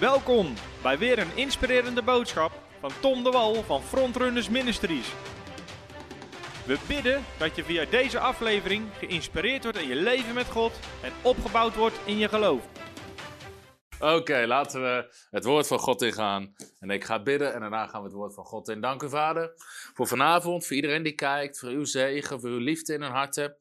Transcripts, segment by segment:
Welkom bij weer een inspirerende boodschap van Tom de Wal van Frontrunners Ministries. We bidden dat je via deze aflevering geïnspireerd wordt in je leven met God en opgebouwd wordt in je geloof. Oké, laten we het woord van God ingaan. En ik ga bidden en daarna gaan we het woord van God in. Dank u, Vader, voor vanavond, voor iedereen die kijkt, voor uw zegen, voor uw liefde in hun harten.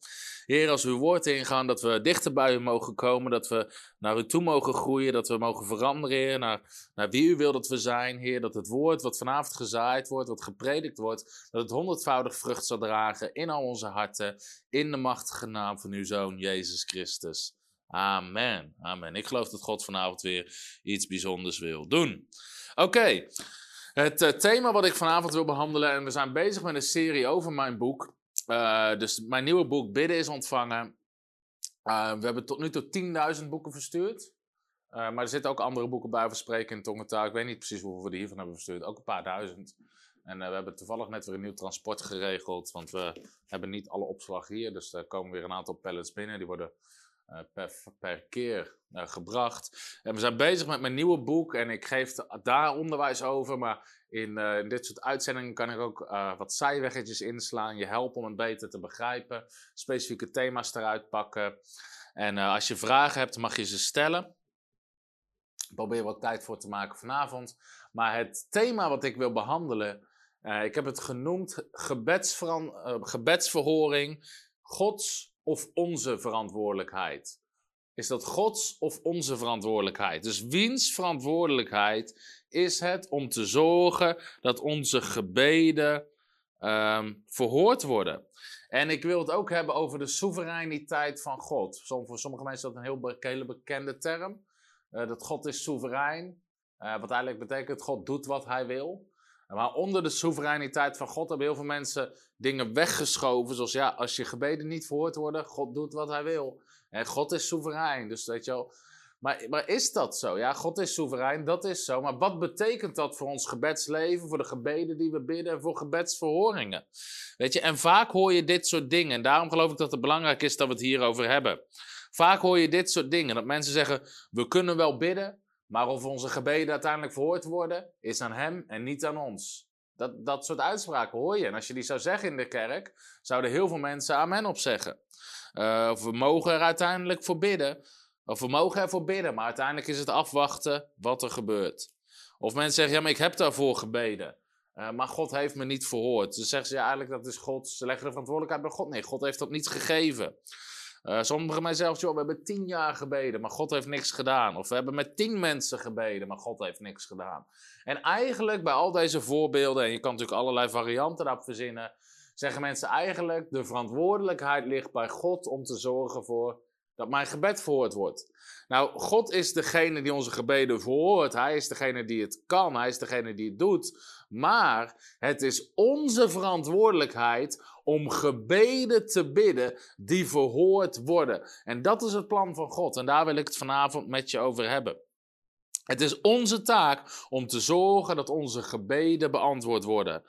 Heer, als we uw woord ingaan, dat we dichter bij u mogen komen, dat we naar u toe mogen groeien, dat we mogen veranderen, naar, naar wie u wil dat we zijn, Heer. Dat het woord wat vanavond gezaaid wordt, wat gepredikt wordt, dat het honderdvoudig vrucht zal dragen in al onze harten, in de machtige naam van uw Zoon, Jezus Christus. Amen. Amen. Ik geloof dat God vanavond weer iets bijzonders wil doen. Oké, het uh, thema wat ik vanavond wil behandelen, en we zijn bezig met een serie over mijn boek. Uh, dus mijn nieuwe boek Bidden is ontvangen. Uh, we hebben tot nu toe 10.000 boeken verstuurd. maar er zitten ook andere boeken bij voor spreken in tongentaal. Ik weet niet precies hoeveel we hiervan hebben verstuurd. Ook een paar duizend. En we hebben toevallig net weer een nieuw transport geregeld. Want we hebben niet alle opslag hier. Dus er komen weer een aantal pallets binnen. Die worden per, per, keer uh, gebracht. En we zijn bezig met mijn nieuwe boek en ik geef daar onderwijs over. Maar in, uh, in dit soort uitzendingen kan ik ook wat zijweggetjes inslaan. Je helpen om het beter te begrijpen. Specifieke thema's eruit pakken. En als je vragen hebt, mag je ze stellen. Ik probeer wat tijd voor te maken vanavond. Maar het thema wat ik wil behandelen, ik heb het genoemd gebedsverhoring, Gods of onze verantwoordelijkheid? Is dat Gods of onze verantwoordelijkheid? Dus wiens verantwoordelijkheid is het om te zorgen dat onze gebeden um, verhoord worden? En ik wil het ook hebben over de soevereiniteit van God. Voor sommige mensen is dat een heel hele bekende term. Uh, dat God is soeverein. Uh, wat eigenlijk betekent, God doet wat hij wil. Maar onder de soevereiniteit van God hebben heel veel mensen dingen weggeschoven. Zoals ja, als je gebeden niet verhoord worden, God doet wat hij wil. En God is soeverein. Dus weet je wel. Maar, maar is dat zo? Ja, God is soeverein, dat is zo. Maar wat betekent dat voor ons gebedsleven, voor de gebeden die we bidden en voor gebedsverhoringen? Weet je, en vaak hoor je dit soort dingen. En daarom geloof ik dat het belangrijk is dat we het hierover hebben. Vaak hoor je dit soort dingen. Dat mensen zeggen, we kunnen wel bidden, maar of onze gebeden uiteindelijk verhoord worden, is aan Hem en niet aan ons. Dat, dat soort uitspraken hoor je. En als je die zou zeggen in de kerk, zouden heel veel mensen amen op zeggen. Uh, of we mogen er uiteindelijk voor bidden. Of we mogen ervoor bidden, maar uiteindelijk is het afwachten wat er gebeurt. Of mensen zeggen, ja, maar ik heb daarvoor gebeden. Uh, maar God heeft me niet verhoord. Dus zeggen ze ja, eigenlijk dat is God. Ze leggen de verantwoordelijkheid bij God. Nee, God heeft dat niet gegeven. Uh, sommigen mij zelfs, joh, we hebben tien jaar gebeden, maar God heeft niks gedaan. Of we hebben met tien mensen gebeden, maar God heeft niks gedaan. En eigenlijk bij al deze voorbeelden, en je kan natuurlijk allerlei varianten daarop verzinnen, zeggen mensen eigenlijk, de verantwoordelijkheid ligt bij God om te zorgen voor dat mijn gebed verhoord wordt. Nou, God is degene die onze gebeden verhoort. Hij is degene die het kan. Hij is degene die het doet. Maar het is onze verantwoordelijkheid om gebeden te bidden die verhoord worden. En dat is het plan van God. En daar wil ik het vanavond met je over hebben. Het is onze taak om te zorgen dat onze gebeden beantwoord worden.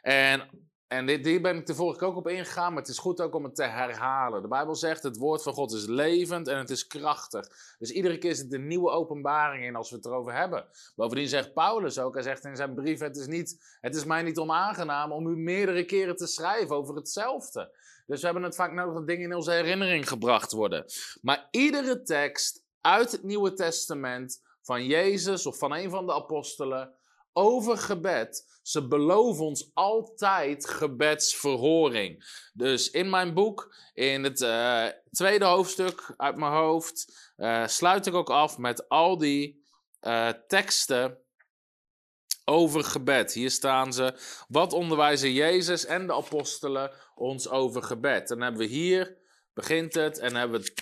En en dit, ben ik keer ook op ingegaan, maar het is goed ook om het te herhalen. De Bijbel zegt, het woord van God is levend en het is krachtig. Dus iedere keer het een nieuwe openbaring in als we het erover hebben. Bovendien zegt Paulus ook, hij zegt in zijn brief, het is, niet, het is mij niet onaangenaam om u meerdere keren te schrijven over hetzelfde. Dus we hebben het vaak nodig dat dingen in onze herinnering gebracht worden. Maar iedere tekst uit het Nieuwe Testament van Jezus of van een van de apostelen over gebed. Ze beloven ons altijd gebedsverhoring. Dus in mijn boek, in het uh, tweede hoofdstuk uit mijn hoofd, uh, sluit ik ook af met al die uh, teksten over gebed. Hier staan ze. Wat onderwijzen Jezus en de apostelen ons over gebed? Dan hebben we hier, begint het, en hebben we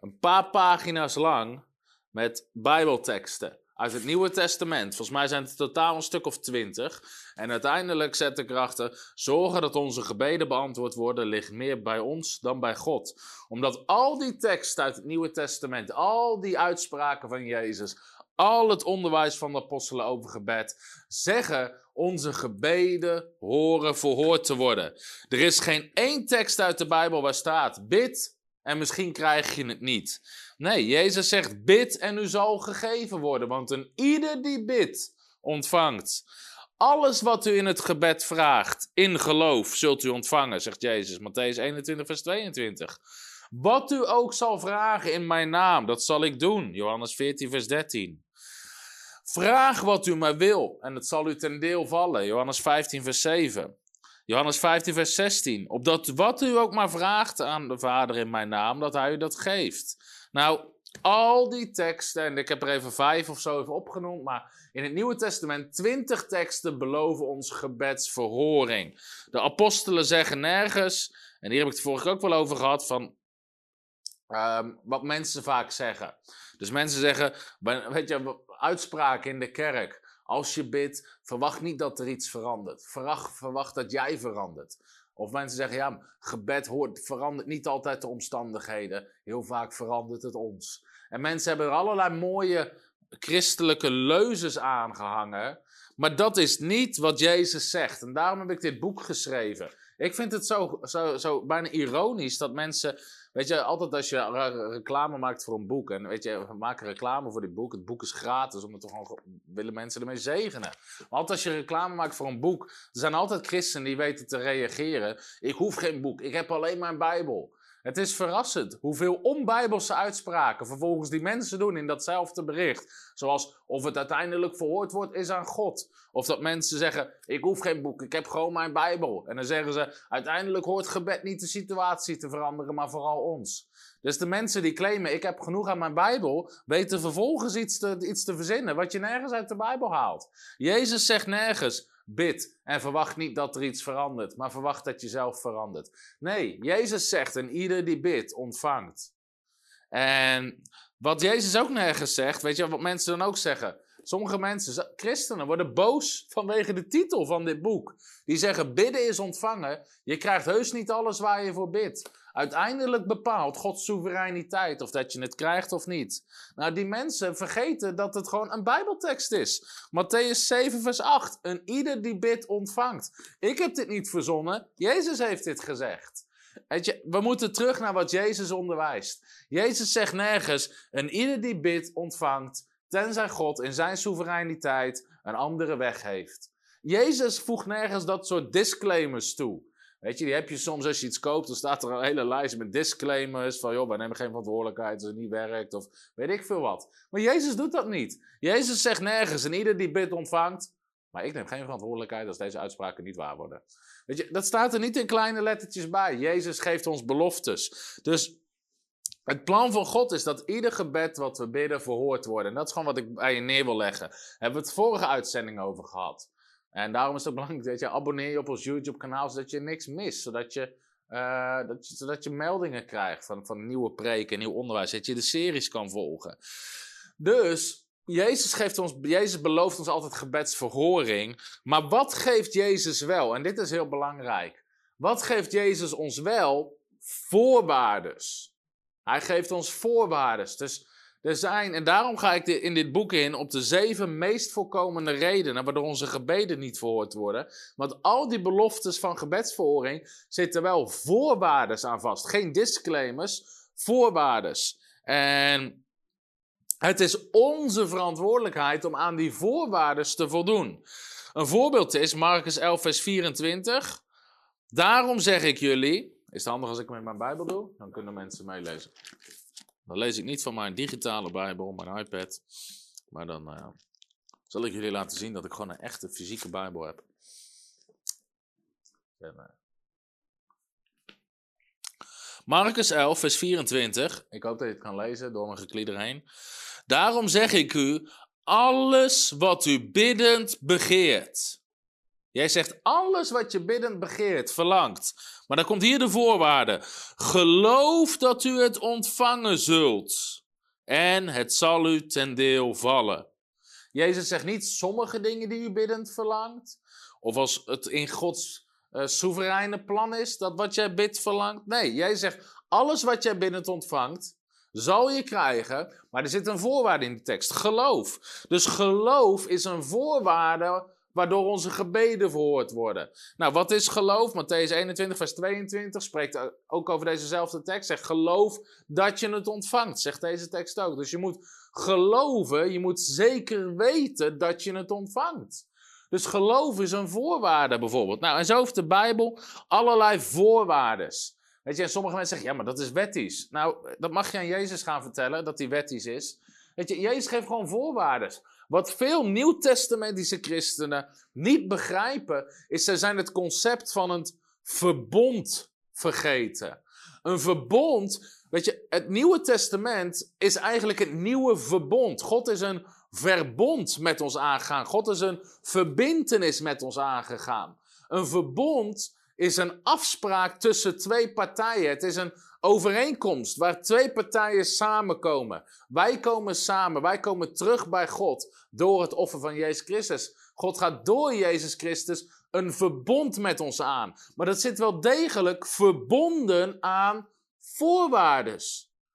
een paar pagina's lang met Bijbelteksten uit het Nieuwe Testament. Volgens mij zijn het totaal een stuk of twintig. En uiteindelijk zet ik erachter: zorgen dat onze gebeden beantwoord worden, ligt meer bij ons dan bij God. Omdat al die teksten uit het Nieuwe Testament, al die uitspraken van Jezus, al het onderwijs van de apostelen over gebed, zeggen onze gebeden horen verhoord te worden. Er is geen één tekst uit de Bijbel waar staat: bid en misschien krijg je het niet. Nee, Jezus zegt bid en u zal gegeven worden, want een ieder die bidt ontvangt. Alles wat u in het gebed vraagt, in geloof, zult u ontvangen, zegt Jezus, Matthäus 21, vers 22. Wat u ook zal vragen in mijn naam, dat zal ik doen, Johannes 14, vers 13. Vraag wat u maar wil en het zal u ten deel vallen, Johannes 15, vers 7. Johannes 15, vers 16. Opdat wat u ook maar vraagt aan de Vader in mijn naam, dat hij u dat geeft. Nou, al die teksten, en ik heb er even vijf of zo even opgenoemd, maar in het Nieuwe Testament, twintig teksten beloven ons gebedsverhoring. De apostelen zeggen nergens, en hier heb ik het vorige ook wel over gehad, van ehm, wat mensen vaak zeggen. Dus mensen zeggen, weet je, uitspraken in de kerk. Als je bidt, verwacht niet dat er iets verandert. Verwacht, verwacht dat jij verandert. Of mensen zeggen, ja, gebed hoort, verandert niet altijd de omstandigheden. Heel vaak verandert het ons. En mensen hebben er allerlei mooie christelijke leuzes aangehangen. Maar dat is niet wat Jezus zegt. En daarom heb ik dit boek geschreven. Ik vind het zo, zo, zo bijna ironisch dat mensen Weet je, altijd als je reclame maakt voor een boek. En weet je, we maken reclame voor dit boek. Het boek is gratis, omdat we gewoon willen mensen ermee zegenen. Maar altijd als je reclame maakt voor een boek. Er zijn altijd christenen die weten te reageren. Ik hoef geen boek, ik heb alleen mijn Bijbel. Het is verrassend hoeveel onbijbelse uitspraken vervolgens die mensen doen in datzelfde bericht. Zoals of het uiteindelijk verhoord wordt is aan God. Of dat mensen zeggen, ik hoef geen boek, ik heb gewoon mijn Bijbel. En dan zeggen ze, uiteindelijk hoort gebed niet de situatie te veranderen, maar vooral ons. Dus de mensen die claimen, ik heb genoeg aan mijn Bijbel, weten vervolgens iets te, iets te verzinnen wat je nergens uit de Bijbel haalt. Jezus zegt nergens, bid en verwacht niet dat er iets verandert, maar verwacht dat je zelf verandert. Nee, Jezus zegt, en ieder die bidt, ontvangt. En wat Jezus ook nergens zegt, weet je wat mensen dan ook zeggen? Sommige mensen, christenen, worden boos vanwege de titel van dit boek. Die zeggen: bidden is ontvangen. Je krijgt heus niet alles waar je voor bidt. Uiteindelijk bepaalt Gods soevereiniteit of dat je het krijgt of niet. Nou, die mensen vergeten dat het gewoon een Bijbeltekst is. Matthäus 7, vers 8. Een ieder die bidt ontvangt. Ik heb dit niet verzonnen. Jezus heeft dit gezegd. We moeten terug naar wat Jezus onderwijst. Jezus zegt nergens: een ieder die bidt ontvangt tenzij God in zijn soevereiniteit een andere weg heeft. Jezus voegt nergens dat soort disclaimers toe. Weet je, die heb je soms als je iets koopt, dan staat er een hele lijst met disclaimers van, joh, wij nemen geen verantwoordelijkheid als het niet werkt, of weet ik veel wat. Maar Jezus doet dat niet. Jezus zegt nergens, en ieder die bid ontvangt, maar ik neem geen verantwoordelijkheid als deze uitspraken niet waar worden. Weet je, dat staat er niet in kleine lettertjes bij. Jezus geeft ons beloftes. Dus het plan van God is dat ieder gebed wat we bidden verhoord wordt. En dat is gewoon wat ik bij je neer wil leggen. Hebben we het vorige uitzending over gehad. En daarom is het belangrijk dat je abonneer je op ons YouTube kanaal, zodat je niks mist. Zodat je, uh, dat zodat je meldingen krijgt van, van nieuwe preken, nieuw onderwijs. Dat je de series kan volgen. Dus Jezus, geeft ons, Jezus belooft ons altijd gebedsverhoring. Maar wat geeft Jezus wel? En dit is heel belangrijk. Wat geeft Jezus ons wel? Voorwaardes. Hij geeft ons voorwaarden. Dus er zijn, en daarom ga ik in dit boek in op de zeven meest voorkomende redenen waardoor onze gebeden niet verhoord worden. Want al die beloftes van gebedsverhoring zitten wel voorwaarden aan vast. Geen disclaimers, voorwaarden. En het is onze verantwoordelijkheid om aan die voorwaarden te voldoen. Een voorbeeld is Marcus 11, vers 24. Daarom zeg ik jullie, is het handig als ik met mijn Bijbel doe? Dan kunnen mensen meelezen. Dan lees ik niet van mijn digitale Bijbel, mijn iPad. Maar dan uh, zal ik jullie laten zien dat ik gewoon een echte fysieke Bijbel heb. En, uh, Marcus 11, vers 24. Ik hoop dat je het kan lezen door mijn geklieder heen. Daarom zeg ik u: alles wat u biddend begeert. Jij zegt alles wat je biddend begeert, verlangt. Maar dan komt hier de voorwaarde. Geloof dat u het ontvangen zult. En het zal u ten deel vallen. Jezus zegt niet sommige dingen die u biddend verlangt. Of als het in Gods uh, soevereine plan is dat wat jij bidt verlangt. Nee, jij zegt alles wat jij biddend ontvangt, zal je krijgen. Maar er zit een voorwaarde in de tekst. Geloof. Dus geloof is een voorwaarde waardoor onze gebeden verhoord worden. Nou, wat is geloof? Matthäus 21, vers 22 spreekt ook over dezezelfde tekst. Zegt geloof dat je het ontvangt, zegt deze tekst ook. Dus je moet geloven, je moet zeker weten dat je het ontvangt. Dus geloof is een voorwaarde bijvoorbeeld. Nou, en zo heeft de Bijbel allerlei voorwaarden. Weet je, en sommige mensen zeggen, ja, maar dat is wettisch. Nou, dat mag je aan Jezus gaan vertellen, dat die wettisch is. Weet je, Jezus geeft gewoon voorwaarden. Wat veel nieuwtestamentische christenen niet begrijpen, is ze zijn het concept van een verbond vergeten. Een verbond, weet je, het Nieuwe Testament is eigenlijk het nieuwe verbond. God is een verbond met ons aangegaan. God is een verbintenis met ons aangegaan. Een verbond is een afspraak tussen twee partijen. Het is een overeenkomst waar twee partijen samenkomen. Wij komen samen, wij komen terug bij God door het offer van Jezus Christus. God gaat door Jezus Christus een verbond met ons aan. Maar dat zit wel degelijk verbonden aan voorwaarden.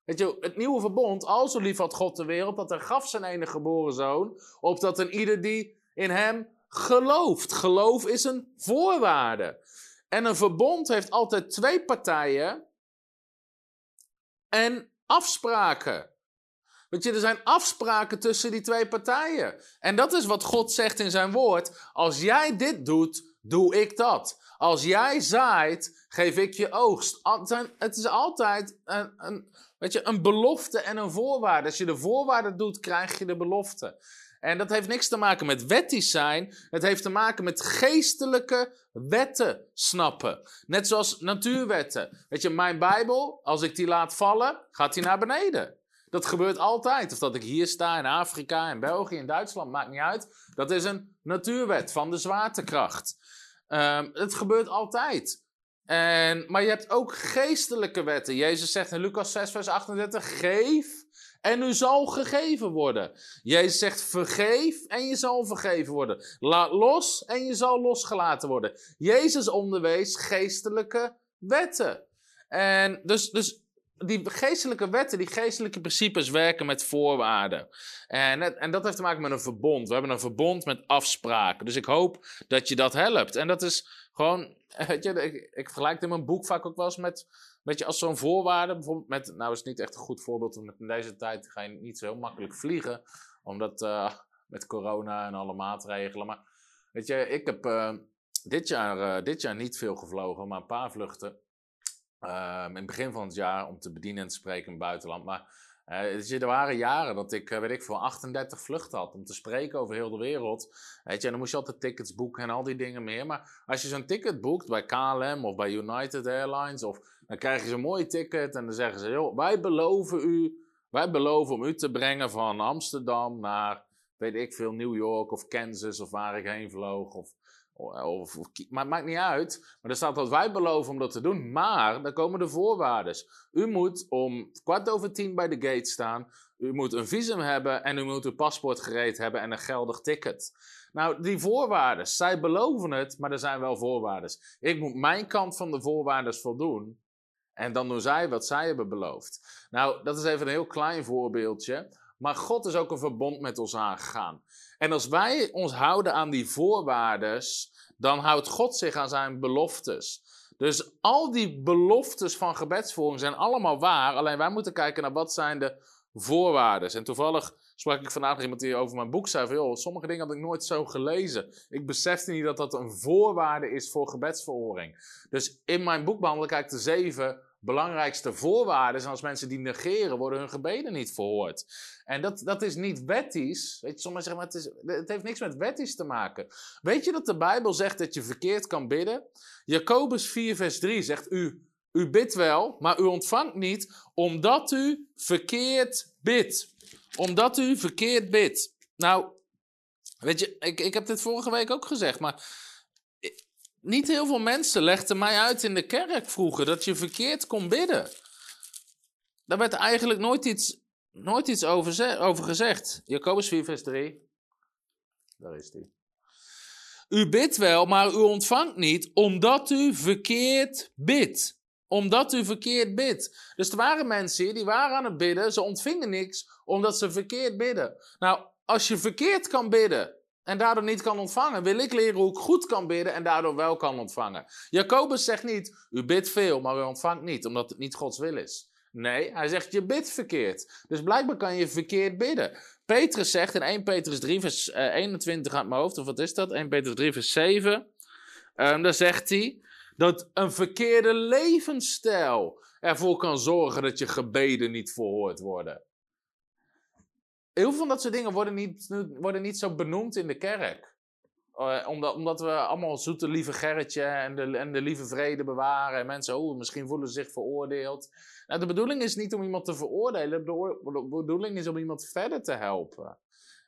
Weet je, het nieuwe verbond, al zo lief had God de wereld, dat er gaf zijn enige geboren zoon, opdat een ieder die in hem gelooft. Geloof is een voorwaarde. En een verbond heeft altijd twee partijen en afspraken. Weet je, er zijn afspraken tussen die twee partijen. En dat is wat God zegt in zijn woord. Als jij dit doet, doe ik dat. Als jij zaait, geef ik je oogst. Het is altijd een, een, weet je, een belofte en een voorwaarde. Als je de voorwaarden doet, krijg je de belofte. En dat heeft niks te maken met wettisch zijn. Het heeft te maken met geestelijke wetten snappen. Net zoals natuurwetten. Weet je, mijn Bijbel, als ik die laat vallen, gaat die naar beneden. Dat gebeurt altijd. Of dat ik hier sta in Afrika, in België, in Duitsland, maakt niet uit. Dat is een natuurwet van de zwaartekracht. Um, het gebeurt altijd. En, maar je hebt ook geestelijke wetten. Jezus zegt in Lucas 6, vers 38: geef en u zal gegeven worden. Jezus zegt vergeef en je zal vergeven worden. Laat los en je zal losgelaten worden. Jezus onderwees geestelijke wetten. En dus, dus die geestelijke wetten, die geestelijke principes werken met voorwaarden. En, en dat heeft te maken met een verbond. We hebben een verbond met afspraken. Dus ik hoop dat je dat helpt. En dat is gewoon, weet je, ik, ik vergelijk het in mijn boek vaak ook wel eens met Weet je, als zo'n voorwaarde, bijvoorbeeld met, nou is het niet echt een goed voorbeeld, want in deze tijd ga je niet zo heel makkelijk vliegen, omdat uh, met corona en alle maatregelen. Maar weet je, ik heb uh, dit, jaar, uh, dit jaar niet veel gevlogen, maar een paar vluchten. Ehm, in het begin van het jaar om te bedienen en te spreken in het buitenland. Maar uh, er waren jaren dat ik, weet ik veel, 38 vluchten had om te spreken over heel de wereld. Weet je, en dan moest je altijd tickets boeken en al die dingen meer. Maar als je zo'n ticket boekt bij KLM of bij United Airlines of dan krijg je zo'n mooi ticket en dan zeggen ze: joh, wij beloven u, wij beloven om u te brengen van Amsterdam naar, weet ik veel, New York of Kansas of waar ik heen vloog. Of, of, of, maar het maakt niet uit. Maar er staat dat wij beloven om dat te doen. Maar dan komen de voorwaarden. U moet om kwart over tien bij de gate staan. U moet een visum hebben en u moet uw paspoort gereed hebben en een geldig ticket. Nou, die voorwaarden, zij beloven het, maar er zijn wel voorwaarden. Ik moet mijn kant van de voorwaarden voldoen. En dan doen zij wat zij hebben beloofd. Nou, dat is even een heel klein voorbeeldje. Maar God is ook een verbond met ons aangegaan. En als wij ons houden aan die voorwaarden, dan houdt God zich aan zijn beloftes. Dus al die beloftes van gebedsvoering zijn allemaal waar. Alleen wij moeten kijken naar wat zijn de voorwaarden. En toevallig sprak ik vandaag iemand die over mijn boek zei: van, sommige dingen had ik nooit zo gelezen. Ik besefte niet dat dat een voorwaarde is voor gebedsverhoring. Dus in mijn boek behandel ik de zeven belangrijkste voorwaarden. En als mensen die negeren, worden hun gebeden niet verhoord. En dat, dat is niet wettisch. Weet je, sommigen zeggen, het, is, het heeft niks met wettisch te maken. Weet je dat de Bijbel zegt dat je verkeerd kan bidden? Jacobus 4, vers 3 zegt: U, u bidt wel, maar u ontvangt niet, omdat u verkeerd bidt omdat u verkeerd bidt. Nou, weet je, ik, ik heb dit vorige week ook gezegd, maar niet heel veel mensen legden mij uit in de kerk vroeger dat je verkeerd kon bidden. Daar werd eigenlijk nooit iets, nooit iets over, over gezegd. Jacobus 4, vers 3. Daar is die. U bidt wel, maar u ontvangt niet, omdat u verkeerd bidt omdat u verkeerd bidt. Dus er waren mensen die waren aan het bidden, ze ontvingen niks omdat ze verkeerd bidden. Nou, als je verkeerd kan bidden en daardoor niet kan ontvangen? Wil ik leren hoe ik goed kan bidden en daardoor wel kan ontvangen? Jacobus zegt niet, u bidt veel, maar u ontvangt niet, omdat het niet Gods wil is. Nee, hij zegt, je bidt verkeerd. Dus blijkbaar kan je verkeerd bidden. Petrus zegt in 1 Petrus 3 vers 21 eh, uit mijn hoofd, of wat is dat? 1 Petrus 3 vers 7. Um, ehm, daar zegt hij dat een verkeerde levensstijl ervoor kan zorgen dat je gebeden niet verhoord worden. Heel veel van dat soort dingen worden niet, worden niet zo benoemd in de kerk. Uh, omdat, omdat we allemaal zoete lieve Gerritje en de, en de lieve vrede bewaren. En mensen, oh, misschien voelen ze zich veroordeeld. Nou, de bedoeling is niet om iemand te veroordelen. De bedoeling is om iemand verder te helpen.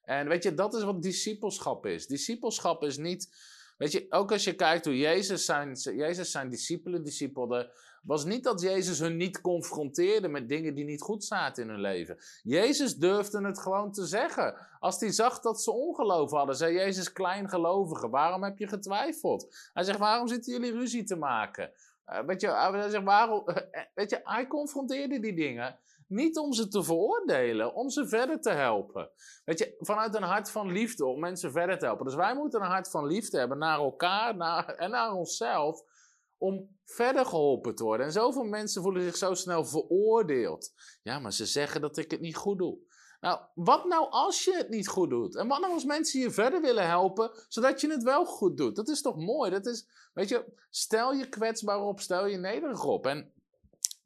En weet je, dat is wat discipelschap is. Discipelschap is niet. Weet je, ook als je kijkt hoe Jezus zijn, Jezus zijn discipelen discipelde, was niet dat Jezus hun niet confronteerde met dingen die niet goed zaten in hun leven. Jezus durfde het gewoon te zeggen. Als hij zag dat ze ongeloof hadden, zei Jezus kleingelovigen, waarom heb je getwijfeld? Hij zegt, waarom zitten jullie ruzie te maken? Uh, weet, je, hij zegt, waarom, weet je, hij confronteerde die dingen. Niet om ze te veroordelen, om ze verder te helpen. Weet je, vanuit een hart van liefde om mensen verder te helpen. Dus wij moeten een hart van liefde hebben naar elkaar naar, en naar onszelf om verder geholpen te worden. En zoveel mensen voelen zich zo snel veroordeeld. Ja, maar ze zeggen dat ik het niet goed doe. Nou, wat nou als je het niet goed doet? En wat nou als mensen je verder willen helpen, zodat je het wel goed doet? Dat is toch mooi? Dat is, weet je, stel je kwetsbaar op, stel je nederig op. En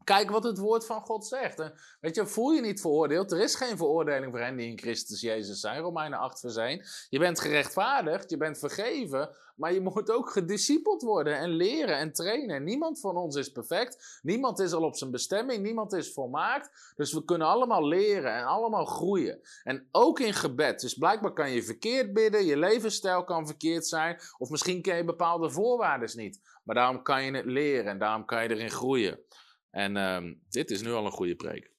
Kijk wat het woord van God zegt. En weet je, voel je niet veroordeeld. Er is geen veroordeling voor hen die in Christus Jezus zijn. Romeinen 8 vers 1. Je bent gerechtvaardigd, je bent vergeven. Maar je moet ook gediscipeld worden en leren en trainen. Niemand van ons is perfect. Niemand is al op zijn bestemming. Niemand is volmaakt. Dus we kunnen allemaal leren en allemaal groeien. En ook in gebed. Dus blijkbaar kan je verkeerd bidden. Je levensstijl kan verkeerd zijn. Of misschien ken je bepaalde voorwaarden niet. Maar daarom kan je het leren en daarom kan je erin groeien. En ehm, dit is nu al een goede preek.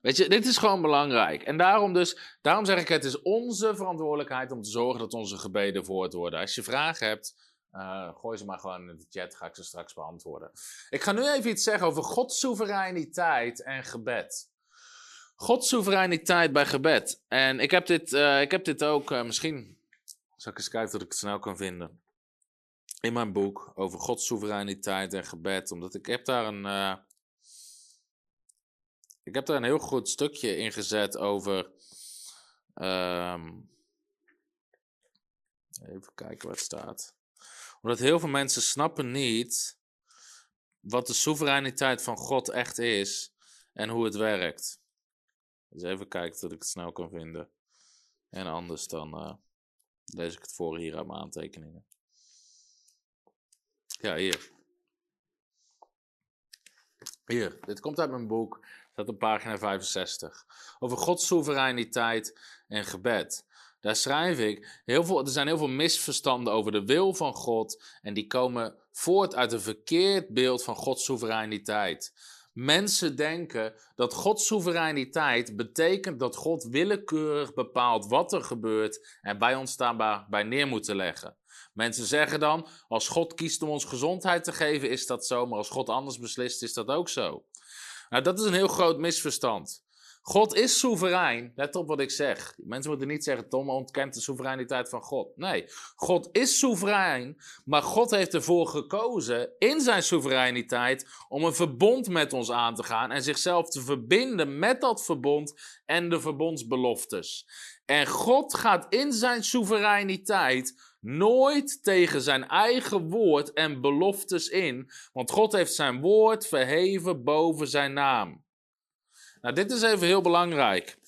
Weet je, dit is gewoon belangrijk. En daarom dus, daarom zeg ik, het is onze verantwoordelijkheid om te zorgen dat onze gebeden voort worden. Als je vragen hebt, uh, gooi ze maar gewoon in de chat, ga ik ze straks beantwoorden. Ik ga nu even iets zeggen over Gods soevereiniteit en gebed. Gods soevereiniteit bij gebed. En ik heb dit, uh, ik heb dit ook, uh, misschien zal ik eens kijken of ik het snel kan vinden in mijn boek over Gods soevereiniteit en gebed. Omdat ik heb daar een. Uh, ik heb daar een heel goed stukje in gezet over. Um, even kijken wat staat. Omdat heel veel mensen snappen niet wat de soevereiniteit van God echt is en hoe het werkt. Dus even kijken dat ik het snel kan vinden. En anders dan uh, lees ik het voor hier aan mijn aantekeningen. Ja, hier. Hier, dit komt uit mijn boek, dat op pagina 65. Over Gods soevereiniteit en gebed. Daar schrijf ik, heel veel, er zijn heel veel misverstanden over de wil van God en die komen voort uit een verkeerd beeld van Gods soevereiniteit. Mensen denken dat Gods soevereiniteit betekent dat God willekeurig bepaalt wat er gebeurt en wij ons daarbij neer moeten leggen. Mensen zeggen dan, als God kiest om ons gezondheid te geven, is dat zo, maar als God anders beslist, is dat ook zo. Nou, dat is een heel groot misverstand. God is soeverein. Let op wat ik zeg. Mensen moeten niet zeggen, Tom ontkent de soevereiniteit van God. Nee, God is soeverein, maar God heeft ervoor gekozen in zijn soevereiniteit om een verbond met ons aan te gaan en zichzelf te verbinden met dat verbond en de verbondsbeloftes. En God gaat in zijn soevereiniteit nooit tegen zijn eigen woord en beloftes in, want God heeft zijn woord verheven boven zijn naam. Nou, dit is even heel belangrijk.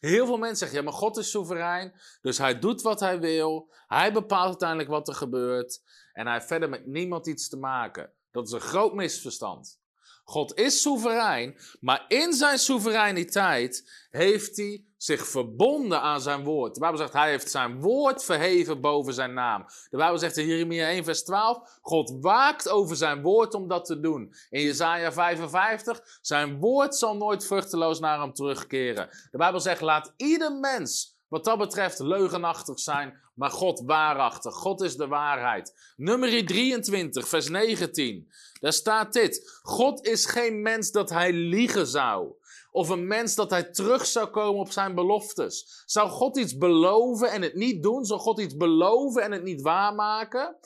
Heel veel mensen zeggen, ja, maar God is soeverein, dus hij doet wat hij wil, hij bepaalt uiteindelijk wat er gebeurt en hij heeft verder met niemand iets te maken. Dat is een groot misverstand. God is soeverein, maar in zijn soevereiniteit heeft hij zich verbonden aan zijn woord. De Bijbel zegt, hij heeft zijn woord verheven boven zijn naam. De Bijbel zegt in Jeremia 1 vers 12, God waakt over zijn woord om dat te doen. In Jesaja 55, zijn woord zal nooit vruchteloos naar hem terugkeren. De Bijbel zegt, laat ieder mens wat dat betreft leugenachtig zijn, maar God waarachtig. God is de waarheid. Nummer 23, vers 19. Daar staat dit. God is geen mens dat hij liegen zou. Of een mens dat hij terug zou komen op zijn beloftes? Zou God iets beloven en het niet doen? Zou God iets beloven en het niet waarmaken?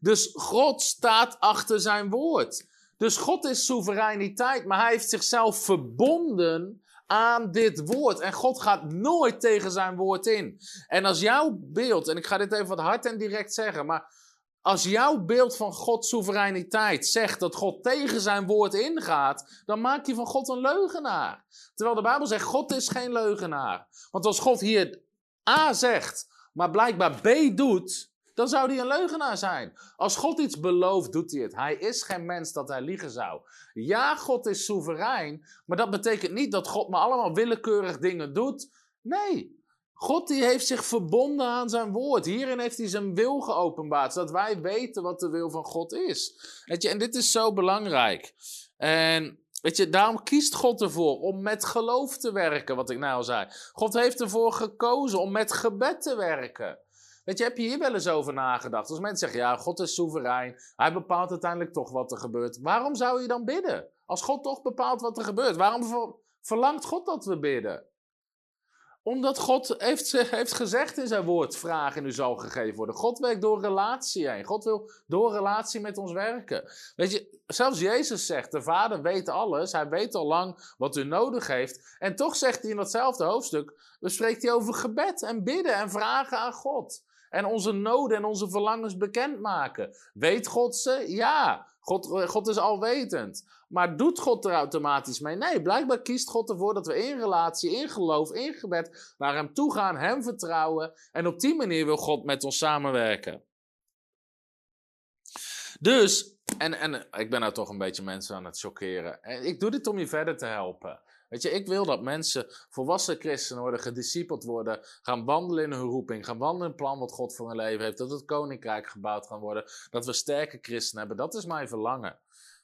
Dus God staat achter zijn woord. Dus God is soevereiniteit, maar hij heeft zichzelf verbonden aan dit woord. En God gaat nooit tegen zijn woord in. En als jouw beeld, en ik ga dit even wat hard en direct zeggen, maar als jouw beeld van Gods soevereiniteit zegt dat God tegen zijn woord ingaat, dan maak je van God een leugenaar. Terwijl de Bijbel zegt, God is geen leugenaar. Want als God hier A zegt, maar blijkbaar B doet, dan zou hij een leugenaar zijn. Als God iets belooft, doet hij het. Hij is geen mens dat hij liegen zou. Ja, God is soeverein, maar dat betekent niet dat God maar allemaal willekeurig dingen doet. Nee, God die heeft zich verbonden aan zijn woord. Hierin heeft hij zijn wil geopenbaard, zodat wij weten wat de wil van God is. Weet je, en dit is zo belangrijk. En weet je, daarom kiest God ervoor om met geloof te werken, wat ik nou al zei. God heeft ervoor gekozen om met gebed te werken. Weet je, heb je hier wel eens over nagedacht? Als mensen zeggen, ja, God is soeverein, hij bepaalt uiteindelijk toch wat er gebeurt. Waarom zou je dan bidden? Als God toch bepaalt wat er gebeurt, waarom verlangt God dat we bidden? Omdat God heeft, heeft gezegd in zijn woord, vragen en u zal gegeven worden. God werkt door relatie heen. God wil door relatie met ons werken. Weet je, zelfs Jezus zegt, de Vader weet alles. Hij weet al lang wat u nodig heeft. En toch zegt hij in datzelfde hoofdstuk, spreekt hij over gebed en bidden en vragen aan God. En onze noden en onze verlangens bekendmaken. Weet God ze? Ja. God, is alwetend. Maar doet God er automatisch mee? Nee, blijkbaar kiest God ervoor dat we in relatie, in geloof, in gebed naar Hem toe gaan, Hem vertrouwen. En op die manier wil God met ons samenwerken. Dus, en, en ik ben nou toch een beetje mensen aan het chockeren. Ik doe dit om je verder te helpen. Weet je, ik wil dat mensen volwassen christenen worden, gediscipeld worden, gaan wandelen in hun roeping, gaan wandelen in het plan wat God voor hun leven heeft, dat het koninkrijk gebouwd kan worden, dat we sterke christenen hebben. Dat is mijn verlangen.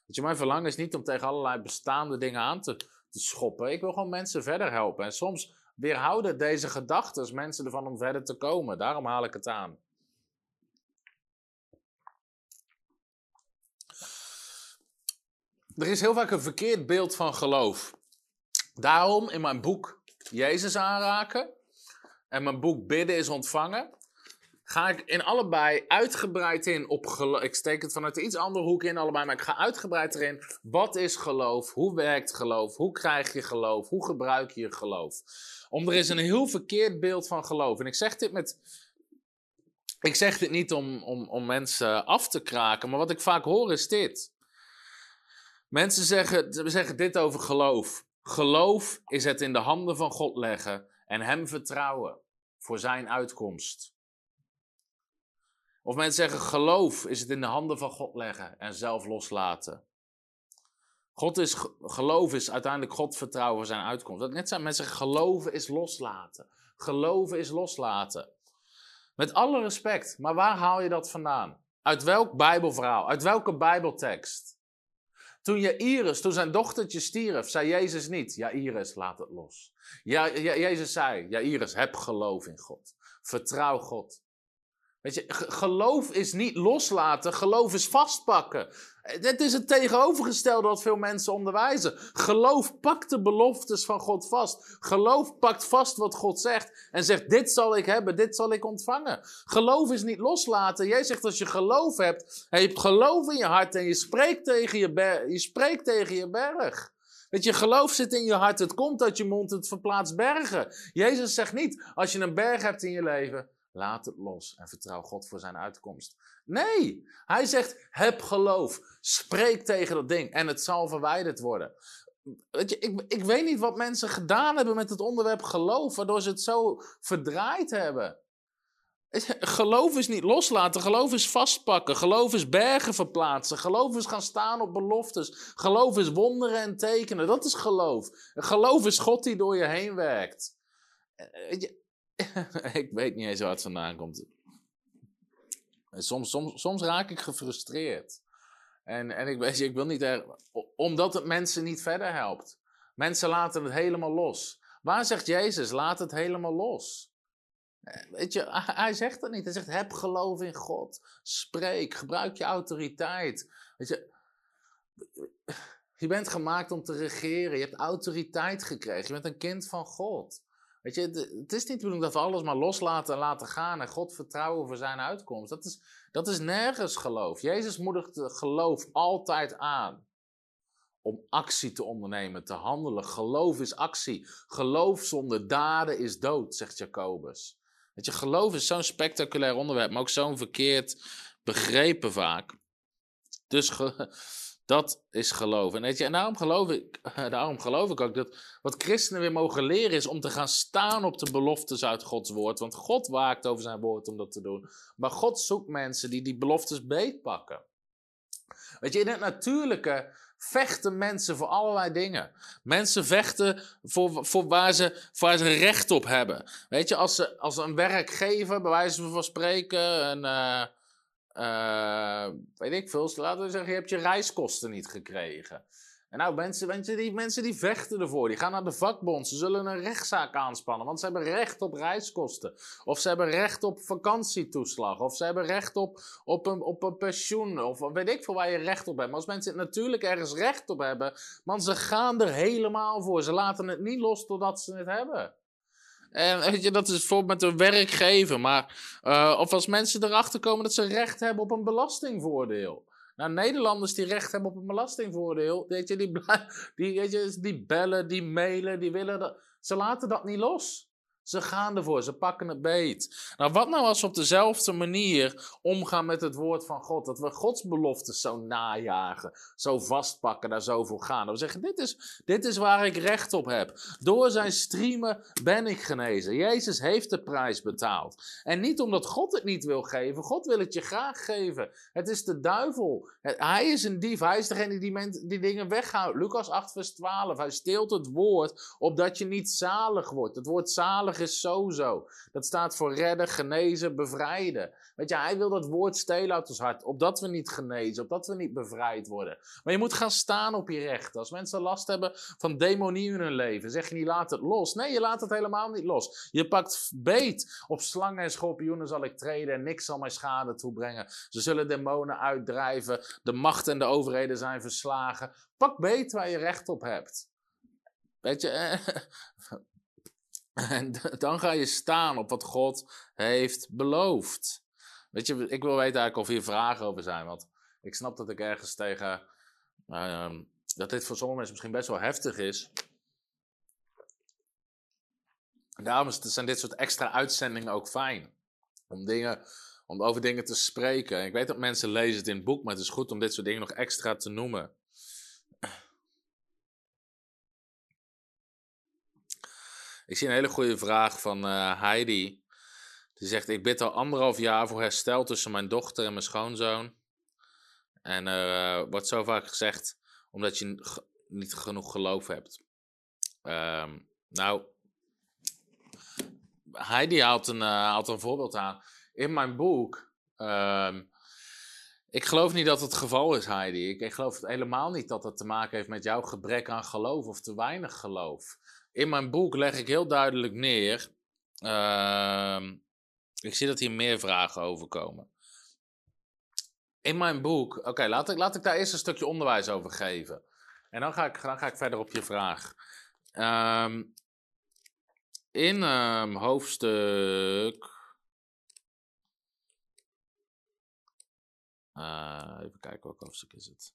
Weet je, mijn verlangen is niet om tegen allerlei bestaande dingen aan te, te schoppen. Ik wil gewoon mensen verder helpen. En soms weerhouden deze gedachten mensen ervan om verder te komen. Daarom haal ik het aan. Er is heel vaak een verkeerd beeld van geloof. Daarom in mijn boek Jezus aanraken en mijn boek Bidden is ontvangen, ga ik in allebei uitgebreid in op geloof. Ik steek het vanuit een iets andere hoek in allebei, maar ik ga uitgebreid erin. Wat is geloof? Hoe werkt geloof? Hoe krijg je geloof? Hoe gebruik je geloof? Om er is een heel verkeerd beeld van geloof. En ik zeg dit met. Ik zeg dit niet om, om, om mensen af te kraken, maar wat ik vaak hoor is dit. Mensen zeggen, zeggen dit over geloof. Geloof is het in de handen van God leggen en Hem vertrouwen voor Zijn uitkomst. Of mensen zeggen, geloof is het in de handen van God leggen en zelf loslaten. God is, geloof is uiteindelijk God vertrouwen voor zijn uitkomst. Dat net zijn mensen zeggen, geloven is loslaten. Geloven is loslaten. Met alle respect, maar waar haal je dat vandaan? Uit welk Bijbelverhaal? Uit welke Bijbeltekst? Toen Jairus, toen zijn dochtertje stierf, zei Jezus niet, Jairus, laat het los. Ja, ja, Jezus zei, Jairus, heb geloof in God. Vertrouw God. Weet je, geloof is niet loslaten, geloof is vastpakken. Het is het tegenovergestelde wat veel mensen onderwijzen. Geloof pakt de beloftes van God vast. Geloof pakt vast wat God zegt en zegt: Dit zal ik hebben, dit zal ik ontvangen. Geloof is niet loslaten. Jij zegt: Als je geloof hebt, en je hebt geloof in je hart en je spreekt tegen je, je, spreekt tegen je berg. Weet je, geloof zit in je hart, het komt uit je mond, het verplaatst bergen. Jezus zegt niet: Als je een berg hebt in je leven, Laat het los en vertrouw God voor zijn uitkomst. Nee, hij zegt: heb geloof. Spreek tegen dat ding en het zal verwijderd worden. Weet je, ik, ik weet niet wat mensen gedaan hebben met het onderwerp geloof, waardoor ze het zo verdraaid hebben. Geloof is niet loslaten, geloof is vastpakken, geloof is bergen verplaatsen, geloof is gaan staan op beloftes, geloof is wonderen en tekenen, dat is geloof. Geloof is God die door je heen werkt. Je, ik weet niet eens waar het vandaan komt. Soms, soms, soms raak ik gefrustreerd. En, en ik, weet je, ik wil niet er, omdat het mensen niet verder helpt. Mensen laten het helemaal los. Waar zegt Jezus, laat het helemaal los? Eh, weet je, hij zegt dat niet. Hij zegt, heb geloof in God. Spreek, gebruik je autoriteit. Weet je, Je bent gemaakt om te regeren. Je hebt autoriteit gekregen. Je bent een kind van God. Weet je, het is niet de bedoeling dat we alles maar loslaten en laten gaan en God vertrouwen voor zijn uitkomst. Dat is, dat is nergens geloof. Jezus moedigt geloof altijd aan om actie te ondernemen, te handelen. Geloof is actie. Geloof zonder daden is dood, zegt Jacobus. Weet je, geloof is zo'n spectaculair onderwerp, maar ook zo'n verkeerd begrepen vaak. Dus dat is geloof. En, je, daarom, geloof ik, daarom geloof ik ook dat wat christenen weer mogen leren is om te gaan staan op de beloftes uit Gods woord. Want God waakt over zijn woord om dat te doen. Maar God zoekt mensen die die beloftes beetpakken. Weet je, in het natuurlijke vechten mensen voor allerlei dingen. Mensen vechten voor, voor, waar, ze, voor ze recht op hebben. Weet je, als, ze, als een werkgever, bij wijze van spreken, een, uh, uh, weet ik veel, laten we zeggen, je hebt je reiskosten niet gekregen. En nou, mensen, mensen, die, mensen die vechten ervoor, die gaan naar de vakbond. Ze zullen een rechtszaak aanspannen, want ze hebben recht op reiskosten. Of ze hebben recht op vakantietoeslag. Of ze hebben recht op, op, een, op een pensioen. Of weet ik veel waar je recht op hebt. Maar als mensen natuurlijk ergens recht op hebben, want ze gaan er helemaal voor. Ze laten het niet los totdat ze het hebben. En weet je, dat is bijvoorbeeld met een werkgever. Maar, uh, of als mensen erachter komen dat ze recht hebben op een belastingvoordeel. Nou, Nederlanders die recht hebben op een belastingvoordeel, weet je, die, die, weet je, die bellen, die mailen, die willen dat. Ze laten dat niet los. Ze gaan ervoor, ze pakken het beet. Nou, wat nou als we op dezelfde manier omgaan met het woord van God? Dat we Gods beloftes zo najagen, zo vastpakken, daar zo voor gaan. Dat we zeggen, dit is, dit is waar ik recht op heb. Door zijn streamen ben ik genezen. Jezus heeft de prijs betaald. En niet omdat God het niet wil geven, God wil het je graag geven. Het is de duivel. Hij is een dief, hij is degene die, die dingen weghoudt. Lucas 8 vers 12, hij steelt het woord opdat je niet zalig wordt. Het woord zalig is sozo. Dat staat voor redden, genezen, bevrijden. Weet je, hij wil dat woord stelen uit ons hart. Opdat we niet genezen, opdat we niet bevrijd worden. Maar je moet gaan staan op je recht. Als mensen last hebben van demonie in hun leven, zeg je niet laat het los. Nee, je laat het helemaal niet los. Je pakt beet. Op slangen en schorpioenen zal ik treden en niks zal mij schade toebrengen. Ze zullen demonen uitdrijven. De macht en de overheden zijn verslagen. Pak beet waar je recht op hebt. Weet je, eh, En dan ga je staan op wat God heeft beloofd. Weet je, ik wil weten eigenlijk of hier vragen over zijn. Want ik snap dat ik ergens tegen. Uh, dat dit voor sommige mensen misschien best wel heftig is. Daarom zijn dit soort extra uitzendingen ook fijn. Om, dingen, om over dingen te spreken. Ik weet dat mensen lezen het in het boek, maar het is goed om dit soort dingen nog extra te noemen. Ik zie een hele goede vraag van uh, Heidi. Die zegt: Ik bid al anderhalf jaar voor herstel tussen mijn dochter en mijn schoonzoon. En uh, wordt zo vaak gezegd omdat je niet genoeg geloof hebt. Uh, nou, Heidi haalt een, uh, een voorbeeld aan. In mijn boek. Ehm, ik geloof niet dat het geval is, Heidi. Ik geloof helemaal niet dat het te maken heeft met jouw gebrek aan geloof of te weinig geloof in mijn boek leg ik heel duidelijk neer. Uh, ik zie dat hier meer vragen over komen. In mijn boek, oké, laat, ik, laat ik daar eerst een stukje onderwijs over geven. En dan ga ik, dan ga ik verder op je vraag. Um, in um, hoofdstuk. Uh, even kijken, welk hoofdstuk is het?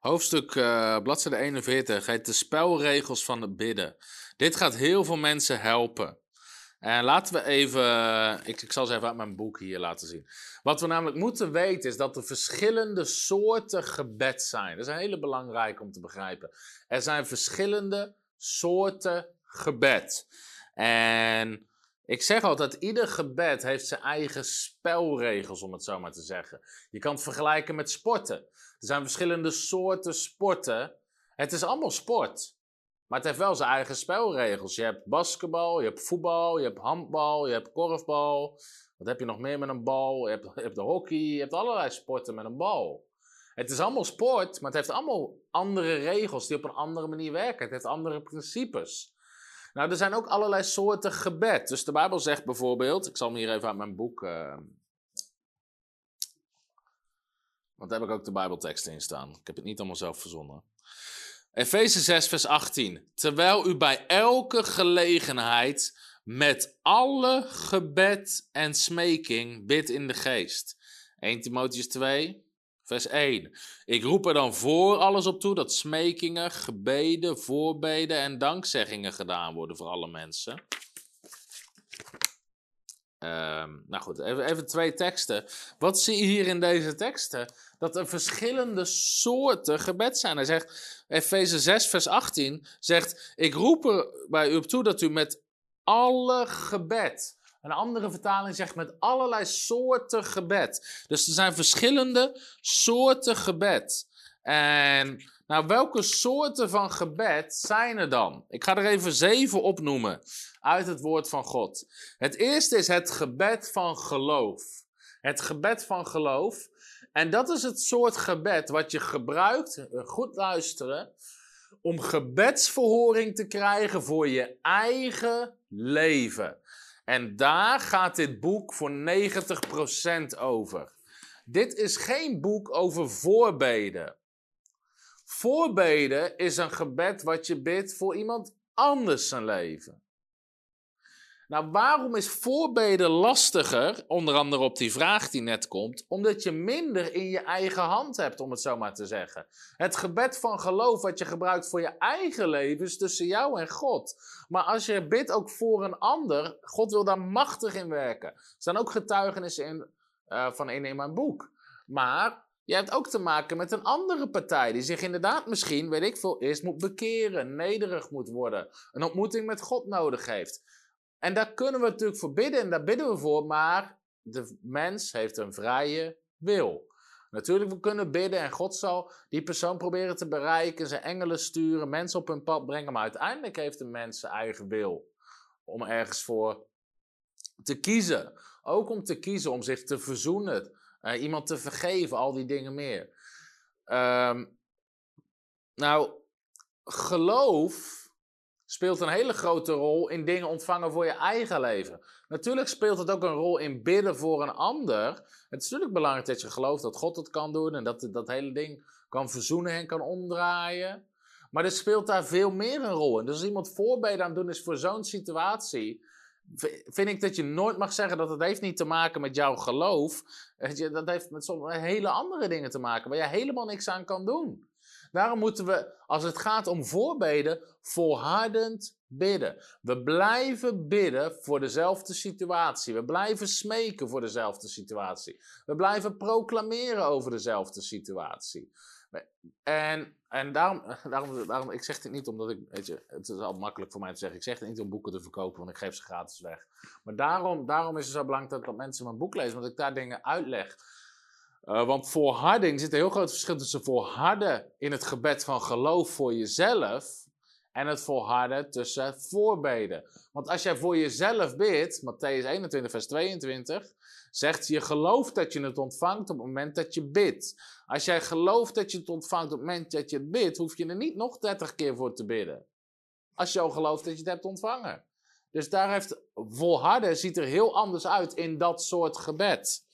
Hoofdstuk uh, bladzijde 41 heet de spelregels van het bidden. Dit gaat heel veel mensen helpen. En laten we even, ik, ik zal ze even uit mijn boek hier laten zien. Wat we namelijk moeten weten is dat er verschillende soorten gebed zijn. Dat is een hele belangrijk om te begrijpen. Er zijn verschillende soorten gebed. En ik zeg altijd, ieder gebed heeft zijn eigen spelregels, om het zo maar te zeggen. Je kan het vergelijken met sporten. Er zijn verschillende soorten sporten. Het is allemaal sport. Maar het heeft wel zijn eigen spelregels. Je hebt basketbal, je hebt voetbal, je hebt handbal, je hebt korfbal. Wat heb je nog meer met een bal? Je hebt, je hebt de hockey, je hebt allerlei sporten met een bal. Het is allemaal sport, maar het heeft allemaal andere regels die op een andere manier werken. Het heeft andere principes. Nou, er zijn ook allerlei soorten gebed. Dus de Bijbel zegt bijvoorbeeld, ik zal hem hier even uit mijn boek uh, Want daar heb ik ook de Bijbelteksten in staan. Ik heb het niet allemaal zelf verzonnen. Efeze 6, vers 18. Terwijl u bij elke gelegenheid met alle gebed en smeking bidt in de geest. 1 Timotheus 2, vers 1. Ik roep er dan voor alles op toe dat smekingen, gebeden, voorbeden en dankzeggingen gedaan worden voor alle mensen. Ehm, nou goed, even, even twee teksten. Wat zie je hier in deze teksten? Dat er verschillende soorten gebed zijn. Hij zegt, Efeze 6, vers 18, zegt: Ik roep er bij u op toe dat u met alle gebed. Een andere vertaling zegt met allerlei soorten gebed. Dus er zijn verschillende soorten gebed. En nou, welke soorten van gebed zijn er dan? Ik ga er even zeven opnoemen uit het woord van God. Het eerste is het gebed van geloof. Het gebed van geloof. En dat is het soort gebed wat je gebruikt, goed luisteren, om gebedsverhoring te krijgen voor je eigen leven. En daar gaat dit boek voor 90% over. Dit is geen boek over voorbeden. Voorbeden is een gebed wat je bidt voor iemand anders zijn leven. Nou, waarom is voorbeden lastiger? Onder andere op die vraag die net komt. Omdat je minder in je eigen hand hebt, om het zo maar te zeggen. Het gebed van geloof wat je gebruikt voor je eigen leven is tussen jou en God. Maar als je bidt ook voor een ander, God wil daar machtig in werken. Er staan ook getuigenissen in, uh, van in, in mijn boek. Maar je hebt ook te maken met een andere partij die zich inderdaad misschien, weet ik veel, eerst moet bekeren, nederig moet worden, een ontmoeting met God nodig heeft. En daar kunnen we natuurlijk voor bidden en daar bidden we voor, maar de mens heeft een vrije wil. Natuurlijk, we kunnen bidden en God zal die persoon proberen te bereiken, zijn engelen sturen, mensen op hun pad brengen, maar uiteindelijk heeft de mens zijn eigen wil om ergens voor te kiezen. Ook om te kiezen, om zich te verzoenen, uh, iemand te vergeven, al die dingen meer. Um, nou, geloof speelt een hele grote rol in dingen ontvangen voor je eigen leven. Natuurlijk speelt het ook een rol in bidden voor een ander. Het is natuurlijk belangrijk dat je gelooft dat God het kan doen en dat dat hele ding kan verzoenen en kan omdraaien. Maar er speelt daar veel meer een rol in. Dus als iemand voorbeden aan doen is voor zo'n situatie, vind ik dat je nooit mag zeggen dat het heeft niet te maken met jouw geloof. Dat heeft met hele andere dingen te maken waar je helemaal niks aan kan doen. Daarom moeten we, als het gaat om voorbeden, volhardend bidden. We blijven bidden voor dezelfde situatie. We blijven smeken voor dezelfde situatie. We blijven proclameren over dezelfde situatie. En, en daarom, daarom, daarom, ik zeg dit niet omdat ik, weet je, het is al makkelijk voor mij te zeggen, ik zeg het niet om boeken te verkopen, want ik geef ze gratis weg. Maar daarom, daarom is het zo belangrijk dat mensen mijn boek lezen, want ik daar dingen uitleg uh, want volharding zit een heel groot verschil tussen volharden in het gebed van geloof voor jezelf en het volharden tussen voorbeden. Want als jij voor jezelf bidt, Matthäus 21, vers 22, zegt je gelooft dat je het ontvangt op het moment dat je bidt. Als jij gelooft dat je het ontvangt op het moment dat je het bidt, hoef je er niet nog 30 keer voor te bidden. Als je al gelooft dat je het hebt ontvangen. Dus daar heeft volharden ziet er heel anders uit in dat soort gebed.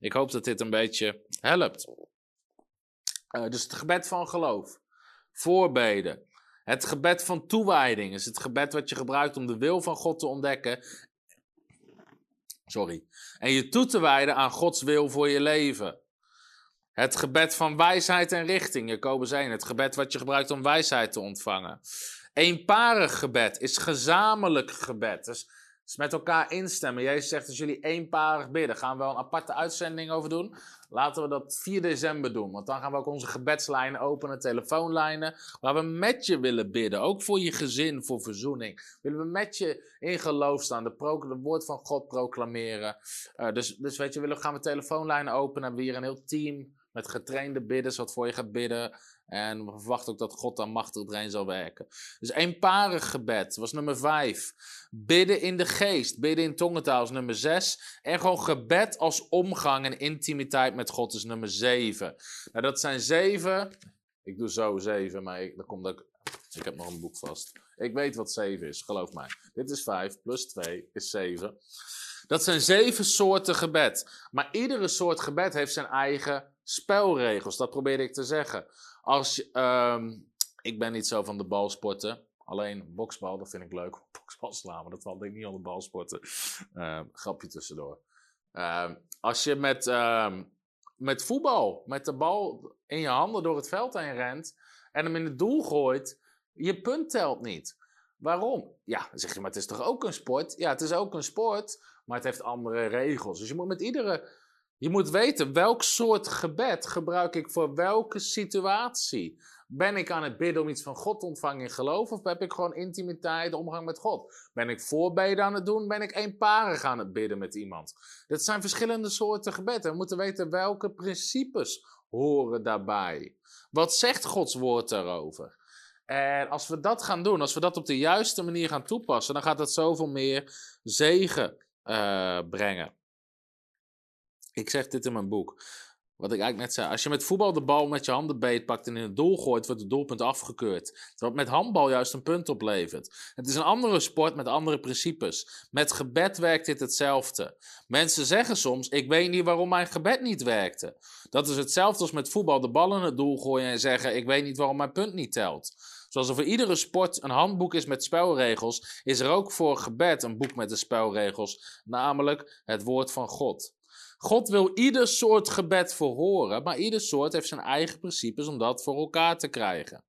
Ik hoop dat dit een beetje helpt. Uh, dus het gebed van geloof. Voorbeden. Het gebed van toewijding is het gebed wat je gebruikt om de wil van God te ontdekken. Sorry. En je toe te wijden aan Gods wil voor je leven. Het gebed van wijsheid en richting, Jacobus 1. Het gebed wat je gebruikt om wijsheid te ontvangen. Eenparig gebed is gezamenlijk gebed. Dus dus met elkaar instemmen. Jezus zegt als jullie eenparig bidden. Gaan we wel een aparte uitzending over doen. Laten we dat 4 december doen. Want dan gaan we ook onze gebedslijnen openen, telefoonlijnen. Waar we met je willen bidden. Ook voor je gezin, voor verzoening. Willen we met je in geloof staan. De, woord van God proclameren. Uh, dus, dus weet je, willen, gaan we telefoonlijnen openen. Hebben we hier een heel team met getrainde bidders wat voor je gaat bidden. En we verwachten ook dat God dan machtig erin zal werken. Dus eenparig gebed was nummer vijf. Bidden in de geest, bidden in tongentaal is nummer zes. En gewoon gebed als omgang en intimiteit met God is nummer zeven. Nou, dat zijn zeven. Ik doe zo zeven, maar ik, dan komt ook. Ik heb nog een boek vast. Ik weet wat zeven is, geloof mij. Dit is vijf plus twee is zeven. Dat zijn zeven soorten gebed. Maar iedere soort gebed heeft zijn eigen spelregels. Dat probeerde ik te zeggen. Als ehm, ik ben niet zo van de balsporten. Alleen boksbal, dat vind ik leuk. Boksbal slaan, maar dat valt denk ik niet onder balsporten. Uh, grapje tussendoor. Uh, als je met, met voetbal, met de bal in je handen door het veld heen rent en hem in het doel gooit, je punt telt niet. Waarom? Ja, dan zeg je, maar het is toch ook een sport? Ja, het is ook een sport, maar het heeft andere regels. Dus je moet met iedere. Je moet weten welk soort gebed gebruik ik voor welke situatie. Ben ik aan het bidden om iets van God te ontvangen in geloof? Of heb ik gewoon intimiteit, omgang met God? Ben ik voorbeden aan het doen? Ben ik eenparig aan het bidden met iemand? Dat zijn verschillende soorten gebed. We moeten weten welke principes horen daarbij. Wat zegt Gods woord daarover? En als we dat gaan doen, als we dat op de juiste manier gaan toepassen, dan gaat dat zoveel meer zegen uh, brengen. Ik zeg dit in mijn boek. Wat ik eigenlijk net zei. Als je met voetbal de bal met je handen beetpakt en in het doel gooit, wordt het doelpunt afgekeurd. Terwijl met handbal juist een punt oplevert. Het is een andere sport met andere principes. Met gebed werkt dit hetzelfde. Mensen zeggen soms: Ik weet niet waarom mijn gebed niet werkte. Dat is hetzelfde als met voetbal de bal in het doel gooien en zeggen: Ik weet niet waarom mijn punt niet telt. Zoals er voor iedere sport een handboek is met spelregels, is er ook voor gebed een boek met de spelregels, namelijk het woord van God. God wil ieder soort gebed verhoren, maar ieder soort heeft zijn eigen principes om dat voor elkaar te krijgen.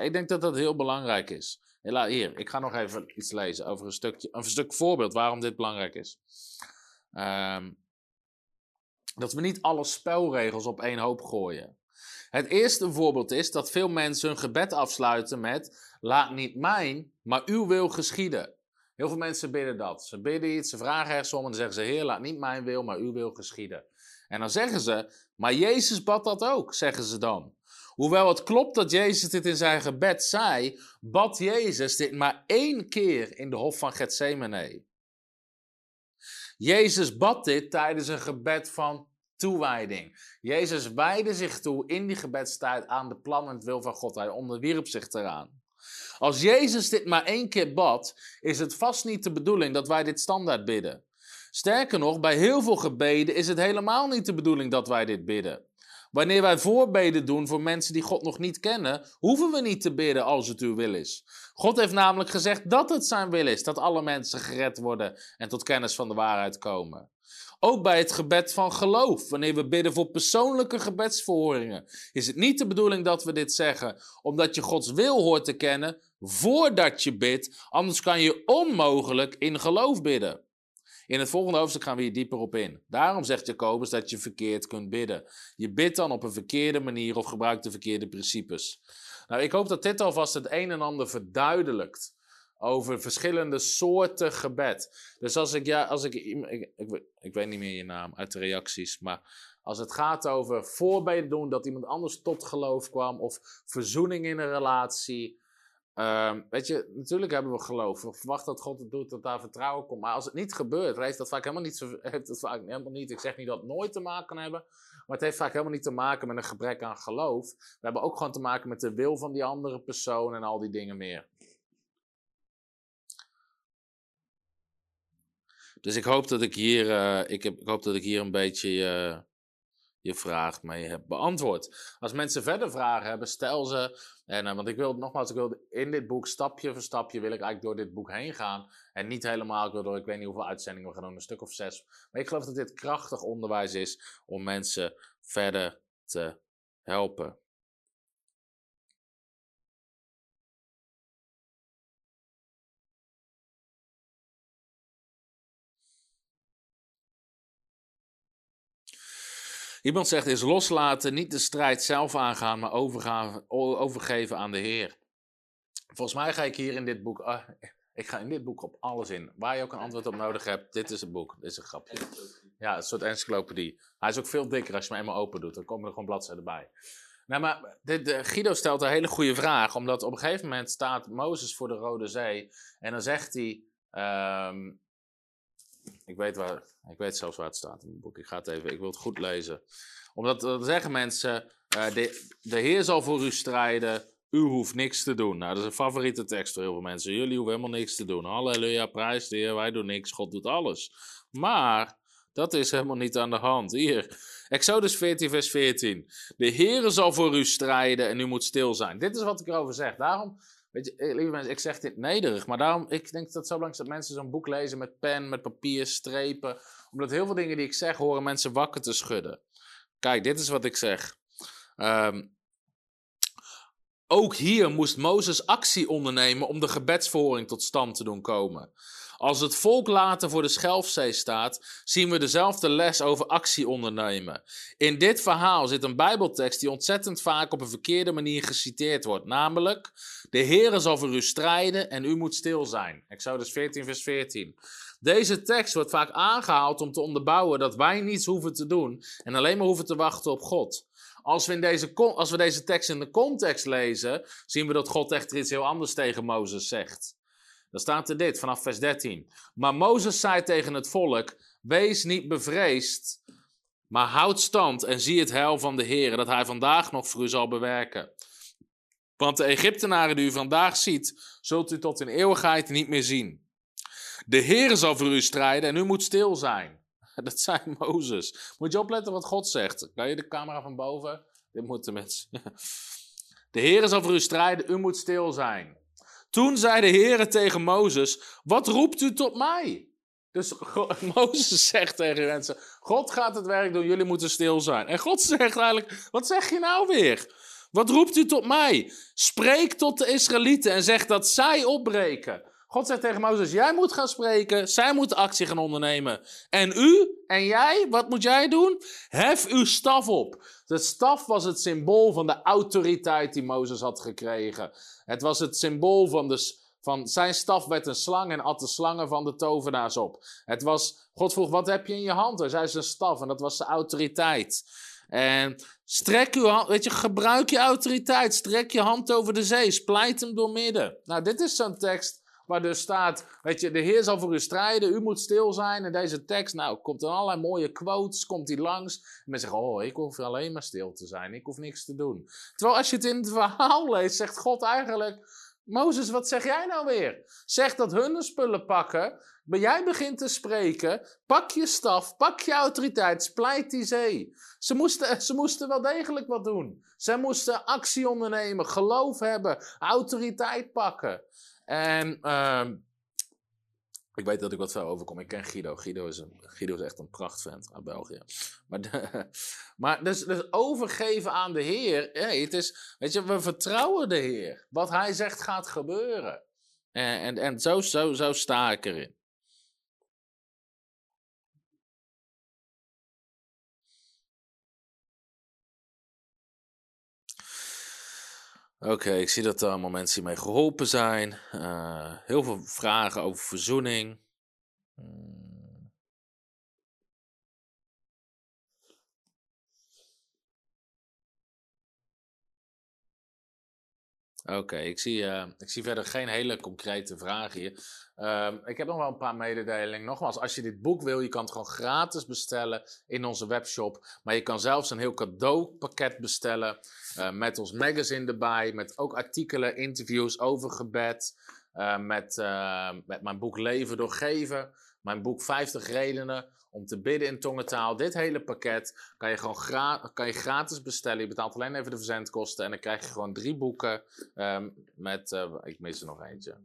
Ik denk dat dat heel belangrijk is. Hier, ik ga nog even iets lezen over een, stukje, een stuk voorbeeld waarom dit belangrijk is. Um, dat we niet alle spelregels op één hoop gooien. Het eerste voorbeeld is dat veel mensen hun gebed afsluiten met: Laat niet mijn, maar uw wil geschieden. Heel veel mensen bidden dat. Ze bidden iets, ze vragen ergens om en dan zeggen ze: Heer, laat niet mijn wil, maar uw wil geschieden. En dan zeggen ze: Maar Jezus bad dat ook, zeggen ze dan. Hoewel het klopt dat Jezus dit in zijn gebed zei, bad Jezus dit maar één keer in de hof van Gethsemane. Jezus bad dit tijdens een gebed van toewijding. Jezus wijde zich toe in die gebedstijd aan de plan en het wil van God. Hij onderwierp zich eraan. Als Jezus dit maar één keer bad, is het vast niet de bedoeling dat wij dit standaard bidden. Sterker nog, bij heel veel gebeden is het helemaal niet de bedoeling dat wij dit bidden. Wanneer wij voorbeden doen voor mensen die God nog niet kennen, hoeven we niet te bidden als het uw wil is. God heeft namelijk gezegd dat het zijn wil is, dat alle mensen gered worden en tot kennis van de waarheid komen. Ook bij het gebed van geloof, wanneer we bidden voor persoonlijke gebedsverhoringen, is het niet de bedoeling dat we dit zeggen omdat je Gods wil hoort te kennen voordat je bidt, anders kan je onmogelijk in geloof bidden. In het volgende hoofdstuk gaan we hier dieper op in. Daarom zegt Jacobus dat je verkeerd kunt bidden. Je bidt dan op een verkeerde manier of gebruikt de verkeerde principes. Nou, ik hoop dat dit alvast het een en ander verduidelijkt over verschillende soorten gebed. Dus als ik, ja, als ik, ik, ik, ik weet niet meer je naam uit de reacties, maar als het gaat over voorbeden doen dat iemand anders tot geloof kwam of verzoening in een relatie. Um, weet je, natuurlijk hebben we geloof. We verwachten dat God het doet, dat daar vertrouwen komt. Maar als het niet gebeurt, heeft dat vaak helemaal niet, heeft het vaak helemaal niet. Ik zeg niet dat het nooit te maken hebben, maar het heeft vaak helemaal niet te maken met een gebrek aan geloof. We hebben ook gewoon te maken met de wil van die andere persoon en al die dingen meer. Dus ik hoop dat ik hier, uh, ik, heb, ik hoop dat ik hier een beetje uh, je vraag mee heb beantwoord. Als mensen verder vragen hebben, stel ze. En, uh, want ik wil nogmaals, ik wil in dit boek stapje voor stapje wil ik eigenlijk door dit boek heen gaan. En niet helemaal, door, ik weet niet hoeveel uitzendingen we gaan doen, een stuk of zes. Maar ik geloof dat dit krachtig onderwijs is om mensen verder te helpen. Iemand zegt is loslaten, niet de strijd zelf aangaan, maar overgeven aan de Heer. Volgens mij ga ik hier in dit boek, uh, ik ga in dit boek op alles in. Waar je ook een antwoord op nodig hebt, dit is het boek, dit is een grapje. Ja, een soort encyclopedie. Hij is ook veel dikker als je hem eenmaal open doet, dan komen er gewoon bladzijden bij. Nou, maar dit, Guido stelt een hele goede vraag, omdat op een gegeven moment staat Mozes voor de Rode Zee en dan zegt hij, um, ik weet, waar, ik weet zelfs waar het staat in mijn boek. Ik ga het even, ik wil het goed lezen. Omdat dan zeggen mensen, uh, de, de Heer zal voor u strijden, U hoeft niks te doen. Nou, dat is een favoriete tekst voor heel veel mensen. Jullie hoeven helemaal niks te doen. Halleluja, prijs de Heer, wij doen niks, God doet alles. Maar dat is helemaal niet aan de hand. Hier, Exodus 14, vers 14. De Heere zal voor u strijden en u moet stil zijn. Dit is wat ik erover zeg. Daarom, weet je, eh, lieve mensen, ik zeg dit nederig, maar daarom, ik denk dat het zo belangrijk is dat mensen zo'n boek lezen met pen, met papier, strepen. Omdat heel veel dingen die ik zeg, horen mensen wakker te schudden. Kijk, dit is wat ik zeg. Ehm, ook hier moest Mozes actie ondernemen om de gebedsverhoring tot stand te doen komen. Als het volk later voor de Schelfzee staat, zien we dezelfde les over actie ondernemen. In dit verhaal zit een Bijbeltekst die ontzettend vaak op een verkeerde manier geciteerd wordt, namelijk: De Heere zal voor u strijden en u moet stil zijn. Exodus 14, vers 14. Deze tekst wordt vaak aangehaald om te onderbouwen dat wij niets hoeven te doen en alleen maar hoeven te wachten op God. Als we, in deze, als we deze tekst in de context lezen, zien we dat God echt iets heel anders tegen Mozes zegt. Dan staat er dit vanaf vers 13. Maar Mozes zei tegen het volk: Wees niet bevreesd, maar houd stand en zie het heil van de Heer, dat hij vandaag nog voor u zal bewerken. Want de Egyptenaren die u vandaag ziet, zult u tot in eeuwigheid niet meer zien. De Heer zal voor u strijden en u moet stil zijn. Dat zei Mozes. Moet je opletten wat God zegt. Kan je de camera van boven? Dit moeten mensen. De Heer zal voor u strijden, u moet stil zijn. Toen zei de Heer tegen Mozes: Wat roept u tot mij? Dus Mozes zegt tegen mensen: God gaat het werk doen, jullie moeten stil zijn. En God zegt eigenlijk: Wat zeg je nou weer? Wat roept u tot mij? Spreek tot de Israëlieten en zeg dat zij opbreken. God zegt tegen Mozes: Jij moet gaan spreken, zij moeten actie gaan ondernemen. En u en jij, wat moet jij doen? Hef uw staf op. De staf was het symbool van de autoriteit die Mozes had gekregen. Het was het symbool van, de, van zijn staf werd een slang en at de slangen van de tovenaars op. Het was, God vroeg, wat heb je in je hand? Hij zei zijn staf en dat was zijn autoriteit. En strek uw hand, weet je, gebruik je autoriteit. Strek je hand over de zee, splijt hem door midden. Nou, dit is zo'n tekst Waar dus staat, weet je, de Heer zal voor u strijden, u moet stil zijn. En deze tekst, nou, komt er allerlei mooie quotes, komt die langs. En mensen zeggen, oh, ik hoef alleen maar stil te zijn, ik hoef niks te doen. Terwijl als je het in het verhaal leest, zegt God eigenlijk, Mozes, wat zeg jij nou weer? Zeg dat hun spullen pakken, maar jij begint te spreken, pak je staf, pak je autoriteit, splijt die zee. Ze moesten, ze moesten wel degelijk wat doen. Ze moesten actie ondernemen, geloof hebben, autoriteit pakken. En uh, ik weet dat ik wat veel overkom. Ik ken Guido. Guido is, Guido is echt een prachtvent uit België. Maar, de, maar dus, dus, overgeven aan de Heer. Hey, het is, weet je, we vertrouwen de Heer. Wat Hij zegt gaat gebeuren. En, en, en zo, zo, zo sta ik erin. Oké, ik zie dat er allemaal mensen hiermee geholpen zijn. Uh, heel veel vragen over verzoening. Oké, ik, zie, uh, ik zie verder geen hele concrete vragen hier. Uh, ik heb nog wel een paar mededelingen. Nogmaals, als je dit boek wil, je kan het gewoon gratis bestellen in onze webshop. Maar je kan zelfs een heel cadeaupakket bestellen uh, met ons magazine erbij. Met ook artikelen, interviews over gebed. Uh, met, met mijn boek Leven doorgeven. Mijn boek 50 redenen om te bidden in tongentaal. Dit hele pakket kan je gewoon kan je gratis bestellen. Je betaalt alleen even de verzendkosten. En dan krijg je gewoon drie boeken um, met... Uh, ik mis er nog eentje.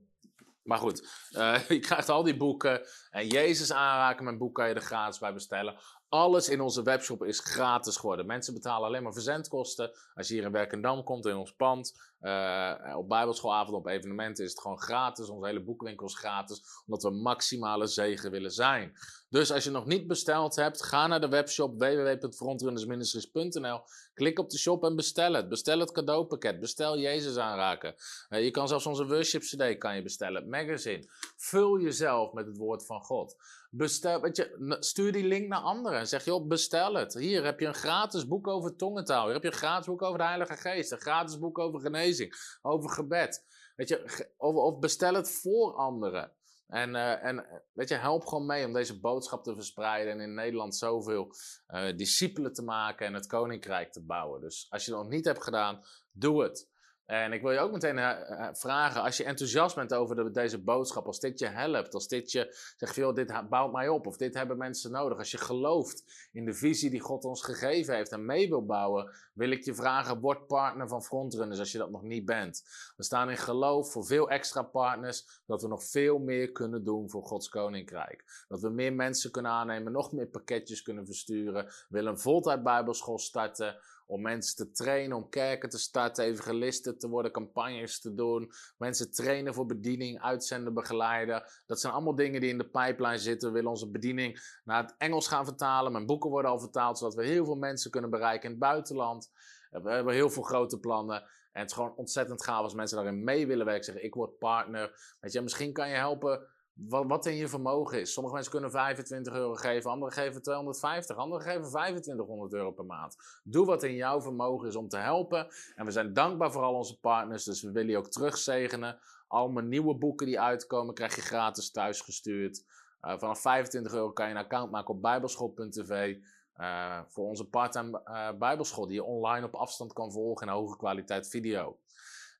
Maar goed, uh, je krijgt al die boeken. En Jezus aanraken, mijn boek kan je er gratis bij bestellen. Alles in onze webshop is gratis geworden. Mensen betalen alleen maar verzendkosten. Als je hier in Werkendam komt, in ons pand, uh, op bijbelschoolavond, op evenementen, is het gewoon gratis. Onze hele boekwinkel is gratis, omdat we maximale zegen willen zijn. Dus als je nog niet besteld hebt, ga naar de webshop www.frontrunnersministries.nl. Klik op de shop en bestel het. Bestel het cadeaupakket. Bestel Jezus aanraken. Uh, je kan zelfs onze worship CD kan je bestellen. Magazine. Vul jezelf met het woord van God. Bestel, weet je, stuur die link naar anderen en zeg je op, bestel het. Hier heb je een gratis boek over tongentaal. Hier heb je een gratis boek over de Heilige Geest. Een gratis boek over genezing, over gebed. Weet je, of, bestel het voor anderen. En, uh, en weet je, help gewoon mee om deze boodschap te verspreiden en in Nederland zoveel uh, discipelen te maken en het koninkrijk te bouwen. Dus als je het nog niet hebt gedaan, doe het. En ik wil je ook meteen uh, vragen, als je enthousiast bent over de, deze boodschap, als dit je helpt, als dit je zegt, dit bouwt mij op, of dit hebben mensen nodig, als je gelooft in de visie die God ons gegeven heeft en mee wil bouwen, wil ik je vragen, word partner van Frontrunners als je dat nog niet bent. We staan in geloof voor veel extra partners, dat we nog veel meer kunnen doen voor Gods Koninkrijk. Dat we meer mensen kunnen aannemen, nog meer pakketjes kunnen versturen, willen een voltijd bijbelschool starten, om mensen te trainen, om kerken te starten, evangelisten te worden, campagnes te doen. Mensen trainen voor bediening, uitzenden, begeleiden. Dat zijn allemaal dingen die in de pipeline zitten. We willen onze bediening naar het Engels gaan vertalen. Mijn boeken worden al vertaald, zodat we heel veel mensen kunnen bereiken in het buitenland. We hebben heel veel grote plannen. En het is gewoon ontzettend gaaf als mensen daarin mee willen werken. Zeggen, ik word partner. Weet je, misschien kan je helpen wat, wat in je vermogen is. Sommige mensen kunnen 25 euro geven, anderen geven 250, anderen geven 2500 euro per maand. Doe wat in jouw vermogen is om te helpen. En we zijn dankbaar voor al onze partners, dus we willen je ook terugzegenen. Al mijn nieuwe boeken die uitkomen, krijg je gratis thuisgestuurd. Uh, vanaf 25 euro kan je een account maken op bijbelschool.tv. Uh, voor onze part-time uh, bijbelschool, die je online op afstand kan volgen in hoge kwaliteit video.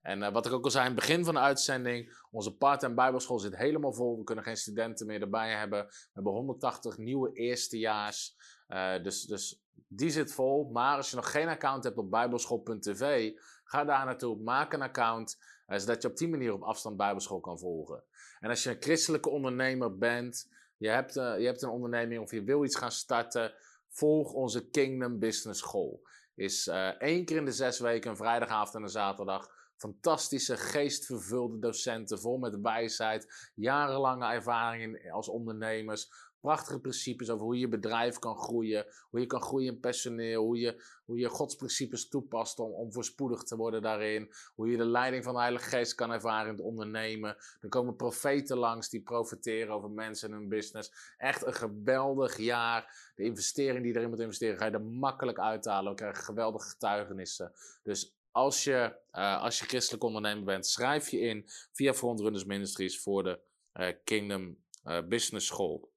En uh, wat ik ook al zei in het begin van de uitzending, onze part-time bijbelschool zit helemaal vol. We kunnen geen studenten meer erbij hebben. We hebben 180 nieuwe eerstejaars. Uh, dus, dus die zit vol. Maar als je nog geen account hebt op bijbelschool.tv, ga daar naartoe, maak een account, uh, zodat je op die manier op afstand bijbelschool kan volgen. En als je een christelijke ondernemer bent, je hebt, je hebt een onderneming of je wil iets gaan starten, volg onze Kingdom Business School. Is één keer in de zes weken, een vrijdagavond en een zaterdag fantastische, geestvervulde docenten, vol met wijsheid, jarenlange ervaringen als ondernemers, prachtige principes over hoe je bedrijf kan groeien, hoe je kan groeien in personeel, hoe je, hoe je Gods principes toepast om, om voorspoedig te worden daarin, hoe je de leiding van de Heilige Geest kan ervaren in het ondernemen. Er komen profeten langs die profeteren over mensen en hun business. Echt een geweldig jaar. De investering die erin moet investeren, ga je er makkelijk uithalen. We krijgen geweldige getuigenissen. Dus als je, uh, als je christelijk ondernemer bent, schrijf je in via Frontrunners Ministries voor de uh, Kingdom uh, Business School.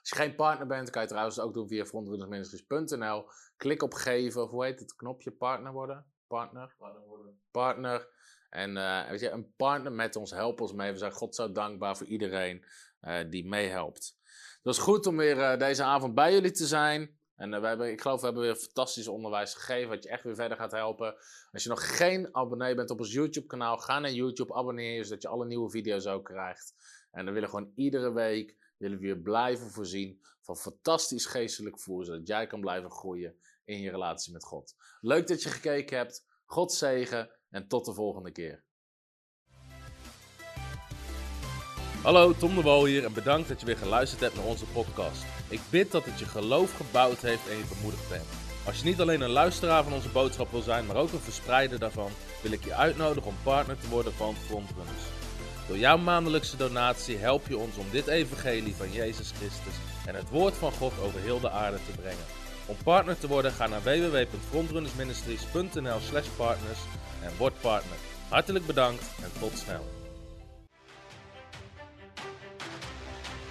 Als je geen partner bent, kan je trouwens ook doen via frontrunnersministries.nl. Klik op geven, of hoe heet het knopje? Partner worden? Partner? Partner worden. Partner. En weet je, een partner met ons, help ons mee. We zijn God zo dankbaar voor iedereen die meehelpt. Het was goed om weer deze avond bij jullie te zijn. En we hebben, ik geloof, we hebben weer fantastisch onderwijs gegeven, wat je echt weer verder gaat helpen. Als je nog geen abonnee bent op ons YouTube-kanaal, ga naar YouTube, abonneer je, zodat je alle nieuwe video's ook krijgt. En dan willen we gewoon iedere week willen we je blijven voorzien van fantastisch geestelijk voer, zodat jij kan blijven groeien in je relatie met God. Leuk dat je gekeken hebt. God zegen en tot de volgende keer. Hallo, Tom de Wol hier en bedankt dat je weer geluisterd hebt naar onze podcast. Ik bid dat het je geloof gebouwd heeft en je bemoedigd bent. Als je niet alleen een luisteraar van onze boodschap wil zijn, maar ook een verspreider daarvan, wil ik je uitnodigen om partner te worden van Frontrunners. Door jouw maandelijkse donatie help je ons om dit evangelie van Jezus Christus en het woord van God over heel de aarde te brengen. Om partner te worden, ga naar www.frontrunnersministries.nl slash partners en word partner. Hartelijk bedankt en tot snel.